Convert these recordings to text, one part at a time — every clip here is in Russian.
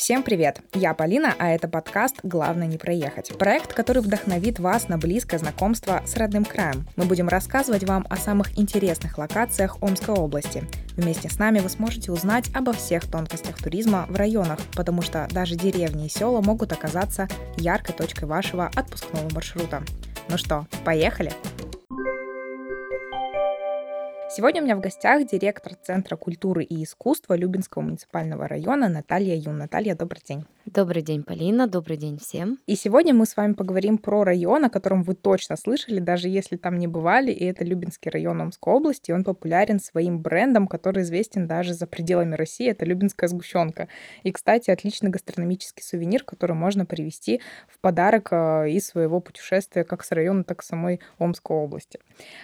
Всем привет! Я Полина, а это подкаст «Главное не проехать». Проект, который вдохновит вас на близкое знакомство с родным краем. Мы будем рассказывать вам о самых интересных локациях Омской области. Вместе с нами вы сможете узнать обо всех тонкостях туризма в районах, потому что даже деревни и села могут оказаться яркой точкой вашего отпускного маршрута. Ну что, поехали? Сегодня у меня в гостях директор Центра культуры и искусства Любинского муниципального района Наталья Юн. Наталья, добрый день. Добрый день, Полина. Добрый день всем. И сегодня мы с вами поговорим про район, о котором вы точно слышали, даже если там не бывали. И это Любинский район Омской области. Он популярен своим брендом, который известен даже за пределами России. Это Любинская сгущенка. И, кстати, отличный гастрономический сувенир, который можно привезти в подарок э, из своего путешествия как с района, так и самой Омской области.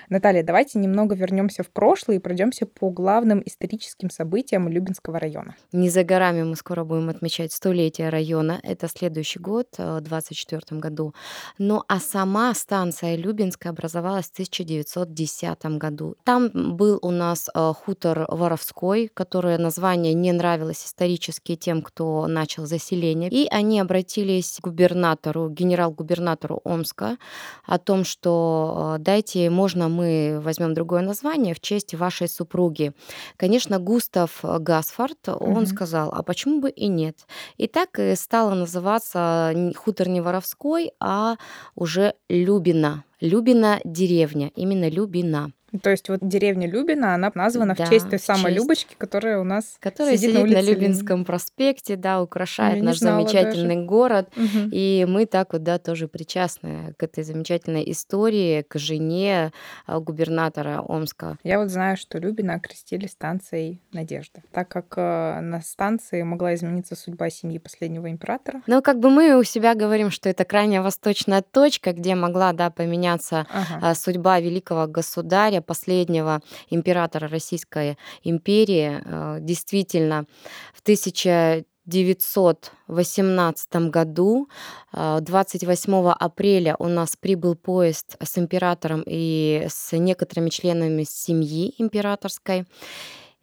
Наталья, давайте немного вернемся в прошлое и пройдемся по главным историческим событиям Любинского района. Не за горами мы скоро будем отмечать столетие района. Это следующий год, э, в 2024 году. Ну а сама станция Любинская образовалась в 1910 году. Там был у нас э, хутор Воровской, которое название не нравилось исторически тем, кто начал заселение. И они обратились к губернатору, генерал-губернатору Омска о том, что э, дайте, можно мы возьмем другое название в честь вашей супруги. Конечно, Густав Гасфорд, он угу. сказал, а почему бы и нет. И так стала называться хутор не Воровской, а уже Любина. Любина деревня, именно Любина. То есть вот деревня Любина, она названа да, в честь той самой честь... Любочки, которая у нас которая сидит, сидит на, на Любинском проспекте, да, украшает Я наш замечательный даже. город. Угу. И мы так вот, да, тоже причастны к этой замечательной истории, к жене а, губернатора Омска. Я вот знаю, что Любина окрестили станцией Надежда, так как э, на станции могла измениться судьба семьи последнего императора. Ну, как бы мы у себя говорим, что это крайняя восточная точка, где могла, да, поменяться Ага. а, судьба великого государя, последнего императора Российской империи. Э, Действительно, в 1918 году, э, 28 апреля у нас прибыл поезд с императором и с некоторыми членами семьи императорской.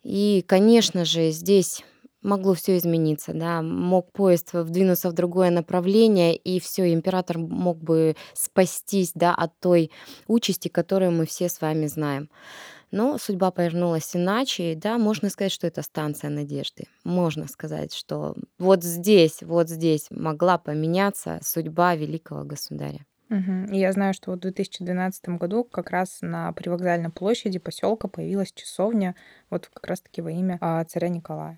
И, конечно же, здесь могло все измениться, да, мог поезд вдвинуться в другое направление, и все, император мог бы спастись, да, от той участи, которую мы все с вами знаем. Но судьба повернулась иначе, и да, можно сказать, что это станция надежды. Можно сказать, что вот здесь, вот здесь могла поменяться судьба великого государя. Мгм. И я знаю, что в 2012 году как раз на привокзальной площади поселка появилась часовня вот как раз-таки во имя а, царя Николая.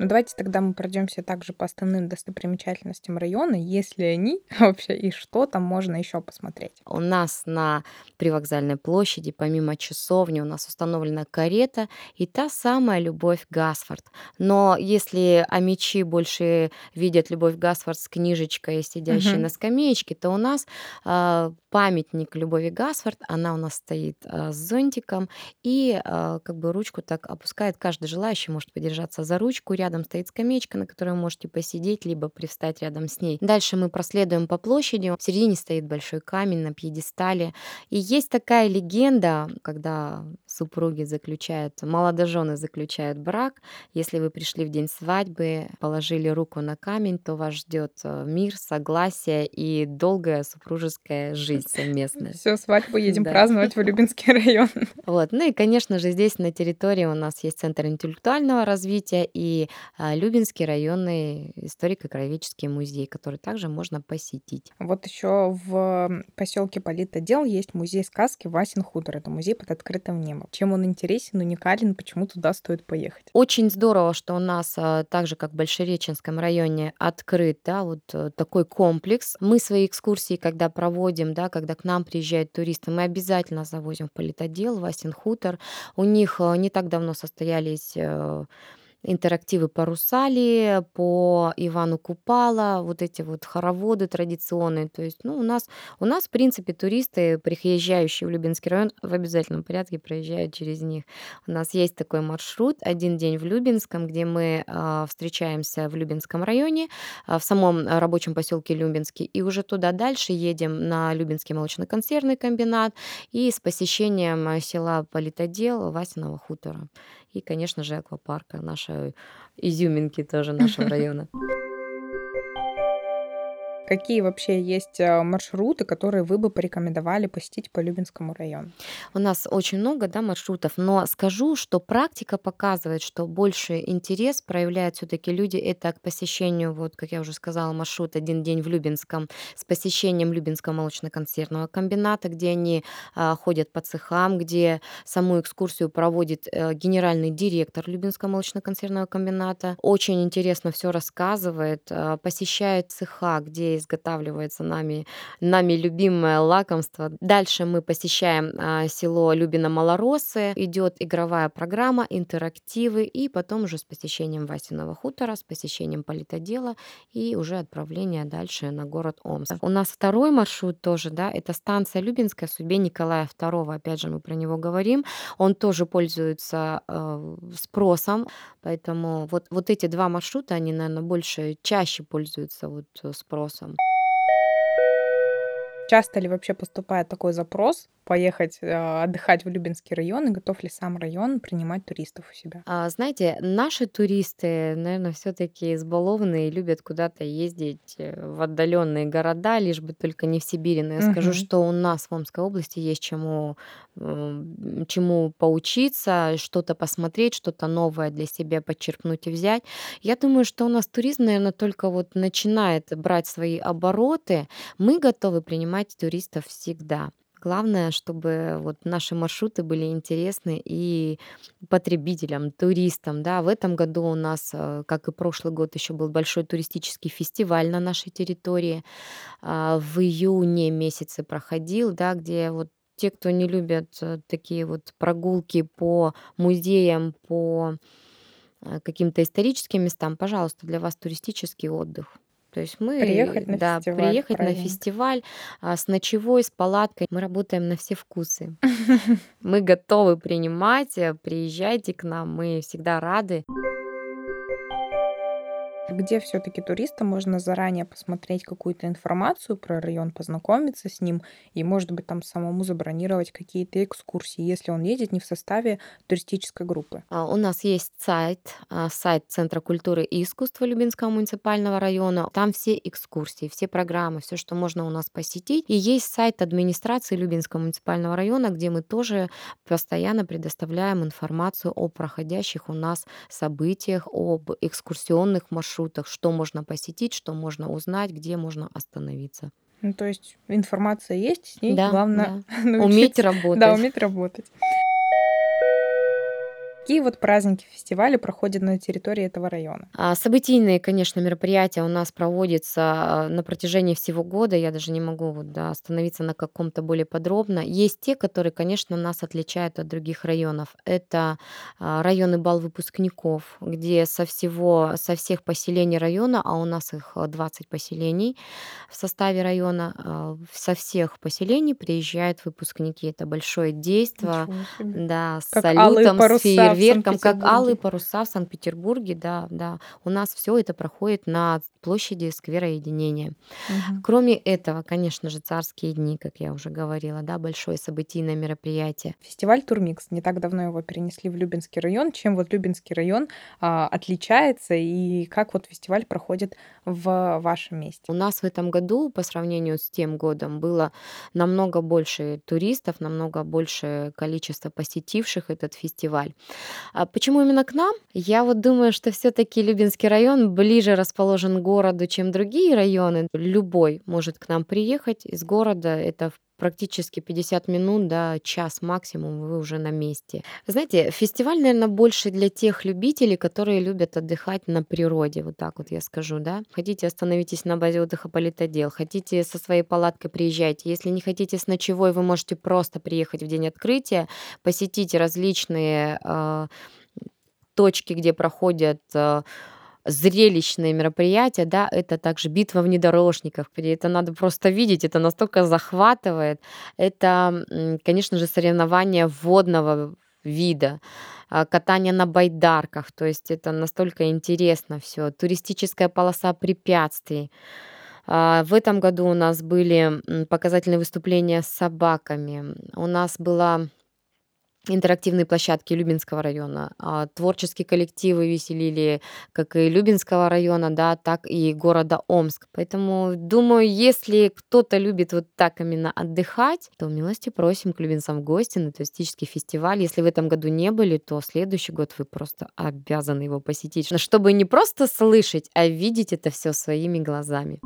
Ну, давайте тогда мы пройдемся также по основным достопримечательностям района, если они вообще, и что там можно еще посмотреть. У нас на привокзальной площади, помимо часовни, у нас установлена карета и та самая Любовь Гасфорд. Но если амичи больше видят Любовь Гасфорд с книжечкой, сидящей Мгм. на скамеечке, то у нас а, памятник Любови Гасфорд, она у нас стоит а, с зонтиком и а, как бы ручку так опускает. Каждый желающий может подержаться за ручку. Рядом стоит скамеечка, на которой вы можете посидеть, либо привстать рядом с ней. Дальше мы проследуем по площади. В середине стоит большой камень на пьедестале. И есть такая легенда, когда супруги заключают, молодожены заключают брак. Если вы пришли в день свадьбы, положили руку на камень, то вас ждет э, мир, согласие и долгая супружеская жизнь совместная. Все, свадьбу едем Да. праздновать в Любинский район. Вот. Ну и, конечно же, здесь на территории у нас есть Центр интеллектуального развития и а, Любинский районный историко-краеведческий музей, который также можно посетить. Вот еще в поселке Политодел есть музей сказки Васин хутор. Это музей под открытым небом. Чем он интересен, уникален, почему туда стоит поехать? Очень здорово, что у нас, а, так же как в Большереченском районе, открыт да, вот э, такой комплекс. Мы свои экскурсии, когда проводим, да, когда к нам приезжают туристы, мы обязательно завозим в политодел, Васин хутор. У них э, не так давно состоялись э, интерактивы по Русали, по Ивану Купала, вот эти вот хороводы традиционные. То есть, ну, у нас, у нас, в принципе, туристы, приезжающие в Любинский район, в обязательном порядке проезжают через них. У нас есть такой маршрут «Один день в Любинском», где мы э, встречаемся в Любинском районе, э, в самом рабочем поселке Любинский, и уже туда дальше едем на Любинский молочно-консервный комбинат и с посещением села Политодел Васиного хутора. И, конечно же, аквапарка, наша изюминки тоже нашего района. Какие вообще есть э, маршруты, которые вы бы порекомендовали посетить по Любинскому району? У нас очень много да, маршрутов, но скажу, что практика показывает, что больше интерес проявляют все таки люди это к посещению, вот, как я уже сказала, маршрут «Один день в Любинском» с посещением Любинского молочно-консервного комбината, где они а, ходят по цехам, где саму экскурсию проводит э, генеральный директор Любинского молочно-консервного комбината. Очень интересно все рассказывает, а, посещает цеха, где изготавливается нами, нами любимое лакомство. Дальше мы посещаем а, село Любино-Малоросы, идет игровая программа, интерактивы, и потом уже с посещением Васиного хутора, с посещением политодела и уже отправление дальше на город Омск. У нас второй маршрут тоже, да, это станция Любинская в судьбе Николая II, опять же мы про него говорим. Он тоже пользуется э, спросом, поэтому вот, вот эти два маршрута, они, наверное, больше, чаще пользуются вот спросом. Часто ли вообще поступает такой запрос поехать э, отдыхать в Любинский район, и готов ли сам район принимать туристов у себя? А, знаете, наши туристы, наверное, все-таки избалованные и любят куда-то ездить э, в отдаленные города, лишь бы только не в Сибири. Но я угу. скажу, что у нас в Омской области есть чему, чему поучиться, что-то посмотреть, что-то новое для себя подчеркнуть и взять. Я думаю, что у нас туризм, наверное, только вот начинает брать свои обороты. Мы готовы принимать туристов всегда. Главное, чтобы вот наши маршруты были интересны и потребителям, туристам. Да. В этом году у нас, э, как и прошлый год, еще был большой туристический фестиваль на нашей территории. А, в июне месяце проходил, да, где вот те, кто не любят э, такие вот прогулки по музеям, по э, каким-то историческим местам, пожалуйста, для вас туристический отдых. То есть мы приехать на да, фестиваль, приехать правильно. на фестиваль а, с ночевой, с палаткой. Мы работаем на все вкусы. Мы готовы принимать, э, приезжайте к нам, мы всегда рады. Где все-таки туристам можно заранее посмотреть какую-то информацию про район, познакомиться с ним и, может быть, там самому забронировать какие-то экскурсии, если он едет не в составе туристической группы. А, у нас есть сайт, а, сайт Центра культуры и искусства Любинского муниципального района. Там все экскурсии, все программы, все, что можно у нас посетить. И есть сайт администрации Любинского муниципального района, где мы тоже постоянно предоставляем информацию о проходящих у нас событиях, об экскурсионных маршрутах маршрутах, что можно посетить, что можно узнать, где можно остановиться. Ну, то есть информация есть, с ней да, главное да. уметь работать. Да, уметь работать. Какие вот праздники, фестивали проходят на территории этого района? А, событийные, конечно, мероприятия у нас проводятся а, на протяжении всего года. Я даже не могу вот, да, остановиться на каком-то более подробно. Есть те, которые, конечно, нас отличают от других районов. Это а, районы бал выпускников, где со всего, со всех поселений района, а у нас их 20 поселений в составе района, со всех поселений приезжают выпускники. Это большое действие, да, с как салютом, с фейерверком, как алые паруса в Санкт-Петербурге, да, да. У нас все это проходит на площади сквера единения. Угу. Кроме этого, конечно же, царские дни, как я уже говорила, да, большое событийное мероприятие. Фестиваль Турмикс. Не так давно его перенесли в Любинский район. Чем вот Любинский район а, отличается и как вот фестиваль проходит в вашем месте? У нас в этом году по сравнению с тем годом было намного больше туристов, намного больше количество посетивших этот фестиваль. А почему именно к нам? Я вот думаю, что все-таки Любинский район ближе расположен к городу, чем другие районы. Любой может к нам приехать из города. Это практически 50 минут, да, час максимум, вы уже на месте. Знаете, фестиваль, наверное, больше для тех любителей, которые любят отдыхать на природе, вот так вот я скажу, да. Хотите, остановитесь на базе отдыха Политодел, хотите со своей палаткой приезжайте. Если не хотите с ночевой, вы можете просто приехать в день открытия, посетить различные э, точки, где проходят э, зрелищные мероприятия, да, это также битва внедорожников, где это надо просто видеть, это настолько захватывает. Это, конечно же, соревнования водного вида, а, катание на байдарках, то есть это настолько интересно все. Туристическая полоса препятствий. А, в этом году у нас были показательные выступления с собаками. У нас была интерактивные площадки Любинского района. А, творческие коллективы веселили как и Любинского района, да, так и города Омск. Поэтому думаю, если кто-то любит вот так именно отдыхать, то милости просим к любинцам в гости на туристический фестиваль. Если в этом году не были, то следующий год вы просто обязаны его посетить, чтобы не просто слышать, а видеть это все своими глазами.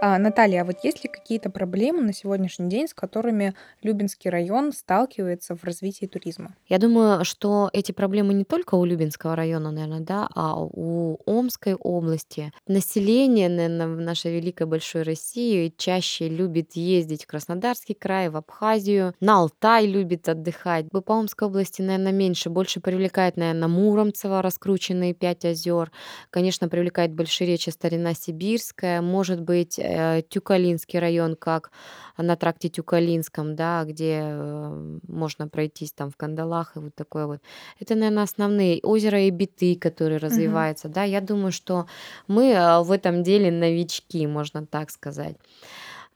А, Наталья, а вот есть ли какие-то проблемы на сегодняшний день, с которыми Любинский район сталкивается в развитии туризма? Я думаю, что эти проблемы не только у Любинского района, наверное, да, а у Омской области. Население, наверное, в нашей великой большой России чаще любит ездить в Краснодарский край, в Абхазию, на Алтай любит отдыхать. По Омской области, наверное, меньше. Больше привлекает, наверное, Муромцево, раскрученные пять озер. Конечно, привлекает Большие речи Старина Сибирская. Может быть, Э, Тюкалинский район, как на тракте Тюкалинском, да, где э, можно пройтись там в кандалах и вот такое вот. Это, наверное, основные. Озеро Эбиты, которое развивается, да. Я думаю, что мы э, в этом деле новички, можно так сказать.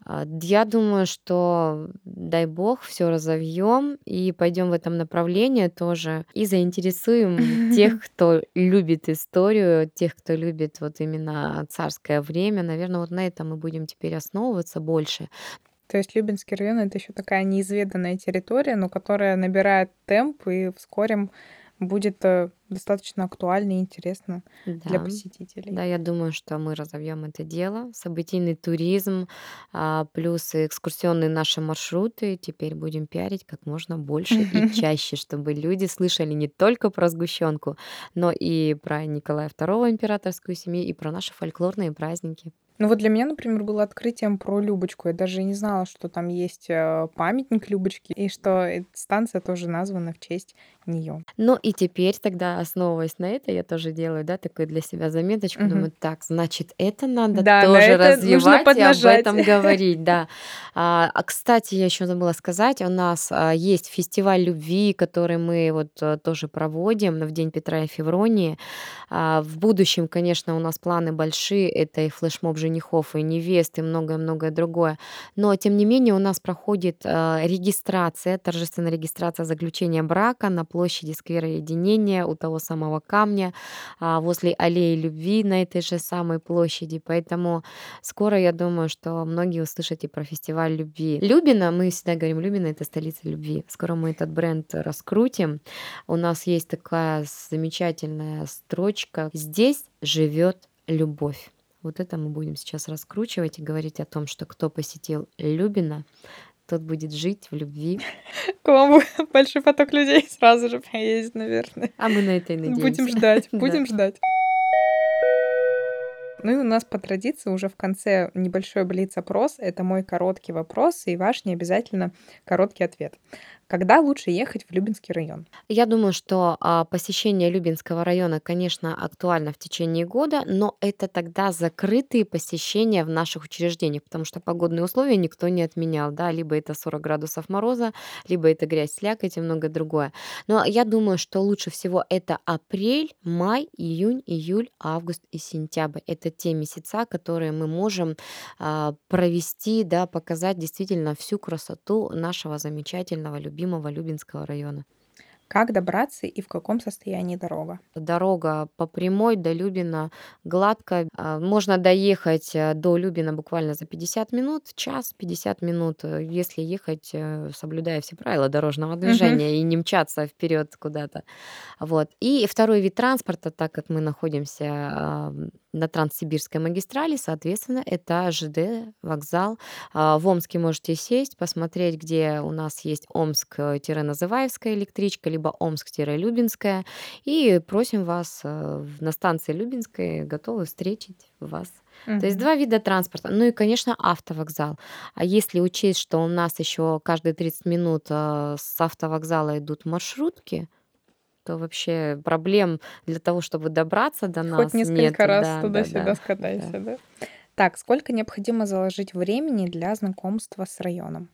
А, я думаю, что, дай бог, все разовьем и пойдем в этом направлении тоже и заинтересуем тех, кто любит историю, тех, кто любит вот именно царское время. Наверное, вот на этом мы будем теперь основываться больше. То есть Любинский район — это еще такая неизведанная территория, но которая набирает темп, и вскоре будет э, достаточно актуально и интересно для посетителей. да, я думаю, что мы разовьем это дело. Событийный туризм, а, плюс экскурсионные наши маршруты теперь будем пиарить как можно больше и чаще, чтобы люди слышали не только про сгущенку, но и про Николая II императорскую семью, и про наши фольклорные праздники. Ну вот для меня, например, было открытием про Любочку. Я даже не знала, что там есть э, памятник Любочки, и что станция тоже названа в честь нее. Ну и теперь тогда, основываясь на это, я тоже делаю, да, такую для себя заметочку, угу. думаю, так, значит, это надо да, тоже это развивать и об этом говорить, да. А, а, кстати, я еще забыла сказать, у нас а, есть фестиваль любви, который мы вот а, тоже проводим в День Петра и Февронии. А, в будущем, конечно, у нас планы большие, это и флешмоб женихов, и невест, и многое-многое другое. Но, тем не менее, у нас проходит а, регистрация, торжественная регистрация заключения брака на площади сквера единения у того самого камня, а, возле аллеи любви на этой же самой площади. Поэтому скоро, я думаю, что многие услышите про фестиваль любви. Любина, мы всегда говорим, Любина — это столица любви. Скоро мы этот бренд раскрутим. У нас есть такая замечательная строчка «Здесь живет любовь». Вот это мы будем сейчас раскручивать и говорить о том, что кто посетил Любина, тот будет жить в любви. К вам большой поток людей сразу же поедет, наверное. А мы на это и надеемся. Будем ждать, будем ждать. Ну и у нас по традиции уже в конце небольшой блиц-опрос. Это мой короткий вопрос и ваш не обязательно короткий ответ. Когда лучше ехать в Любинский район? Я думаю, что а, посещение Любинского района, конечно, актуально в течение года, но это тогда закрытые посещения в наших учреждениях, потому что погодные условия никто не отменял, да, либо это 40 градусов мороза, либо это грязь, слякоть и многое другое. Но я думаю, что лучше всего это апрель, май, июнь, июль, август и сентябрь. Это те месяца, которые мы можем а, провести, да, показать действительно всю красоту нашего замечательного, любимого Любинского района. Как добраться и в каком состоянии дорога? Дорога по прямой до Любина гладко. А, можно доехать э, до Любина буквально за 50 минут, час 50 минут, э, если ехать, э, соблюдая все правила дорожного движения угу. и не мчаться вперед куда-то. Вот. И второй вид транспорта, так как мы находимся на Транссибирской магистрали, соответственно, это ЖД, вокзал. А, в Омске можете сесть, посмотреть, где у нас есть Омск-Называевская электричка, либо Омск-Любинская. И просим вас э, на станции Любинской, готовы встретить вас. Угу. То есть два вида транспорта. Ну и, конечно, автовокзал. А если учесть, что у нас еще каждые 30 минут э, с автовокзала идут маршрутки, то вообще проблем для того, чтобы добраться до нас Хоть несколько нет. раз Да, да, туда-сюда да, скатайся, да. да? Так, сколько необходимо заложить времени для знакомства с районом?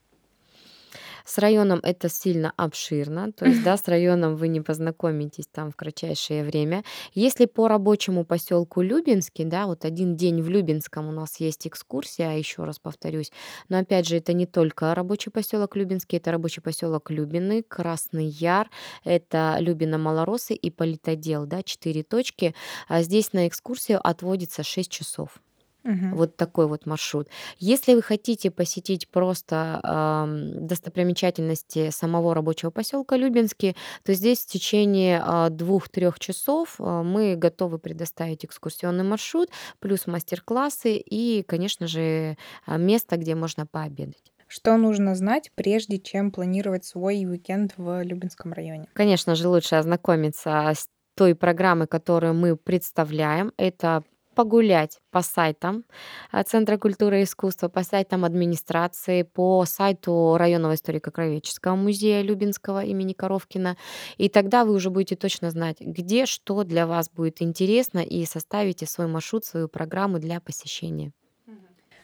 С районом это сильно обширно, то есть, да, с районом вы не познакомитесь там в кратчайшее время. Если по рабочему поселку Любинский, да, вот один день в Любинском у нас есть экскурсия, еще раз повторюсь, но опять же это не только рабочий поселок Любинский, это рабочий поселок Любины, Красный Яр, это Любина Малоросы и Политодел, да, четыре точки. А здесь на экскурсию отводится 6 часов. Мгм. Вот такой вот маршрут. Если вы хотите посетить просто ам, достопримечательности самого рабочего поселка Любинский, то здесь в течение а, двух-трех часов а, мы готовы предоставить экскурсионный маршрут, плюс мастер-классы и, конечно же, а, место, где можно пообедать. Что нужно знать, прежде чем планировать свой уикенд в Любинском районе? Конечно же, лучше ознакомиться с той программой, которую мы представляем. Это погулять по сайтам а, Центра культуры и искусства, по сайтам администрации, по сайту районного историко-краеведческого музея Любинского имени Коровкина. И тогда вы уже будете точно знать, где что для вас будет интересно, и составите свой маршрут, свою программу для посещения.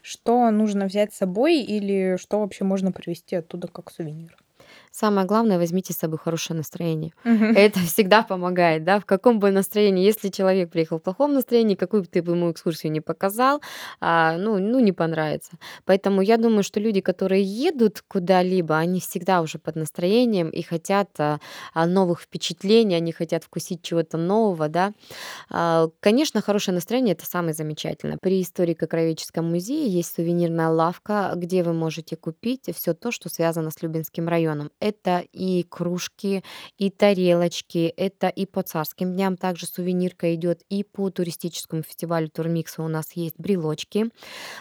Что нужно взять с собой или что вообще можно привезти оттуда как сувенир? Самое главное, возьмите с собой хорошее настроение. Мгм. Это всегда помогает, да, в каком бы настроении, если человек приехал в плохом настроении, какую бы ты бы ему экскурсию не показал, а, ну, ну, не понравится. Поэтому я думаю, что люди, которые едут куда-либо, они всегда уже под настроением и хотят а, а, новых впечатлений, они хотят вкусить чего-то нового, да. А, Конечно, хорошее настроение это самое замечательное. При историко-краеведческом музее есть сувенирная лавка, где вы можете купить все то, что связано с Любинским районом. Это и кружки, и тарелочки, это и по царским дням также сувенирка идет, и по туристическому фестивалю Турмикса у нас есть брелочки.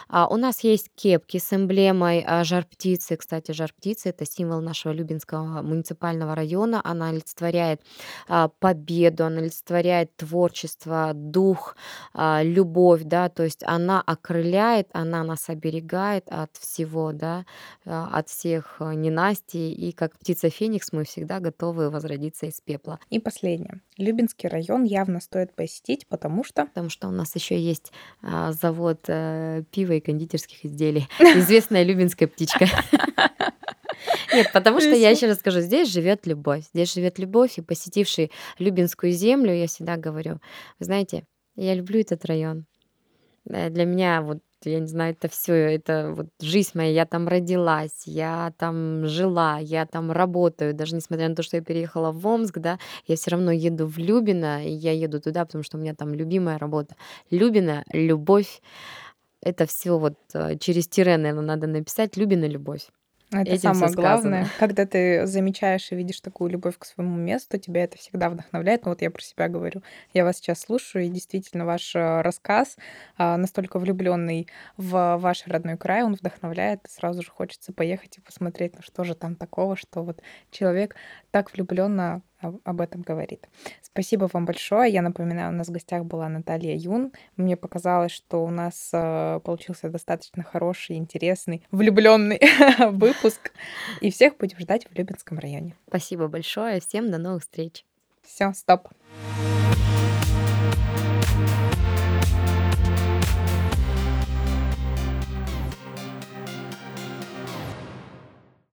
А, у нас есть кепки с эмблемой а, жар птицы. Кстати, жар птицы это символ нашего Любинского муниципального района. Она олицетворяет а, победу, она олицетворяет творчество, дух, а, любовь, да, то есть она окрыляет, она нас оберегает от всего, да, а, от всех а, ненастий, и как птица Феникс мы всегда готовы возродиться из пепла. И последнее. Любинский район явно стоит посетить, потому что Потому что у нас еще есть а, завод э, пива и кондитерских изделий. Известная любинская птичка. Нет, потому что я еще раз скажу, здесь живет любовь. Здесь живет любовь, и посетивший Любинскую землю, я всегда говорю, вы знаете, я люблю этот район. Э, Для меня вот я не знаю, это все, это вот жизнь моя, я там родилась, я там жила, я там работаю, даже несмотря на то, что я переехала в Омск, да, я все равно еду в Любино, и я еду туда, потому что у меня там любимая работа. Любино, любовь, это все вот э, через тире, наверное, надо написать Любино, любовь. Это Этим самое главное. Когда ты замечаешь и видишь такую любовь к своему месту, тебя это всегда вдохновляет. Ну вот я про себя говорю. Я вас сейчас слушаю, и действительно ваш э, рассказ а, настолько влюбленный в ваш родной край, он вдохновляет, и сразу же хочется поехать и посмотреть, ну что же там такого, что вот человек так влюбленно об этом говорит. Спасибо вам большое. Я напоминаю, у нас в гостях была Наталья Юн. Мне показалось, что у нас э, получился достаточно хороший, интересный, влюбленный выпуск. И всех будем ждать в Любинском районе. Спасибо большое, всем до новых встреч. Все, стоп.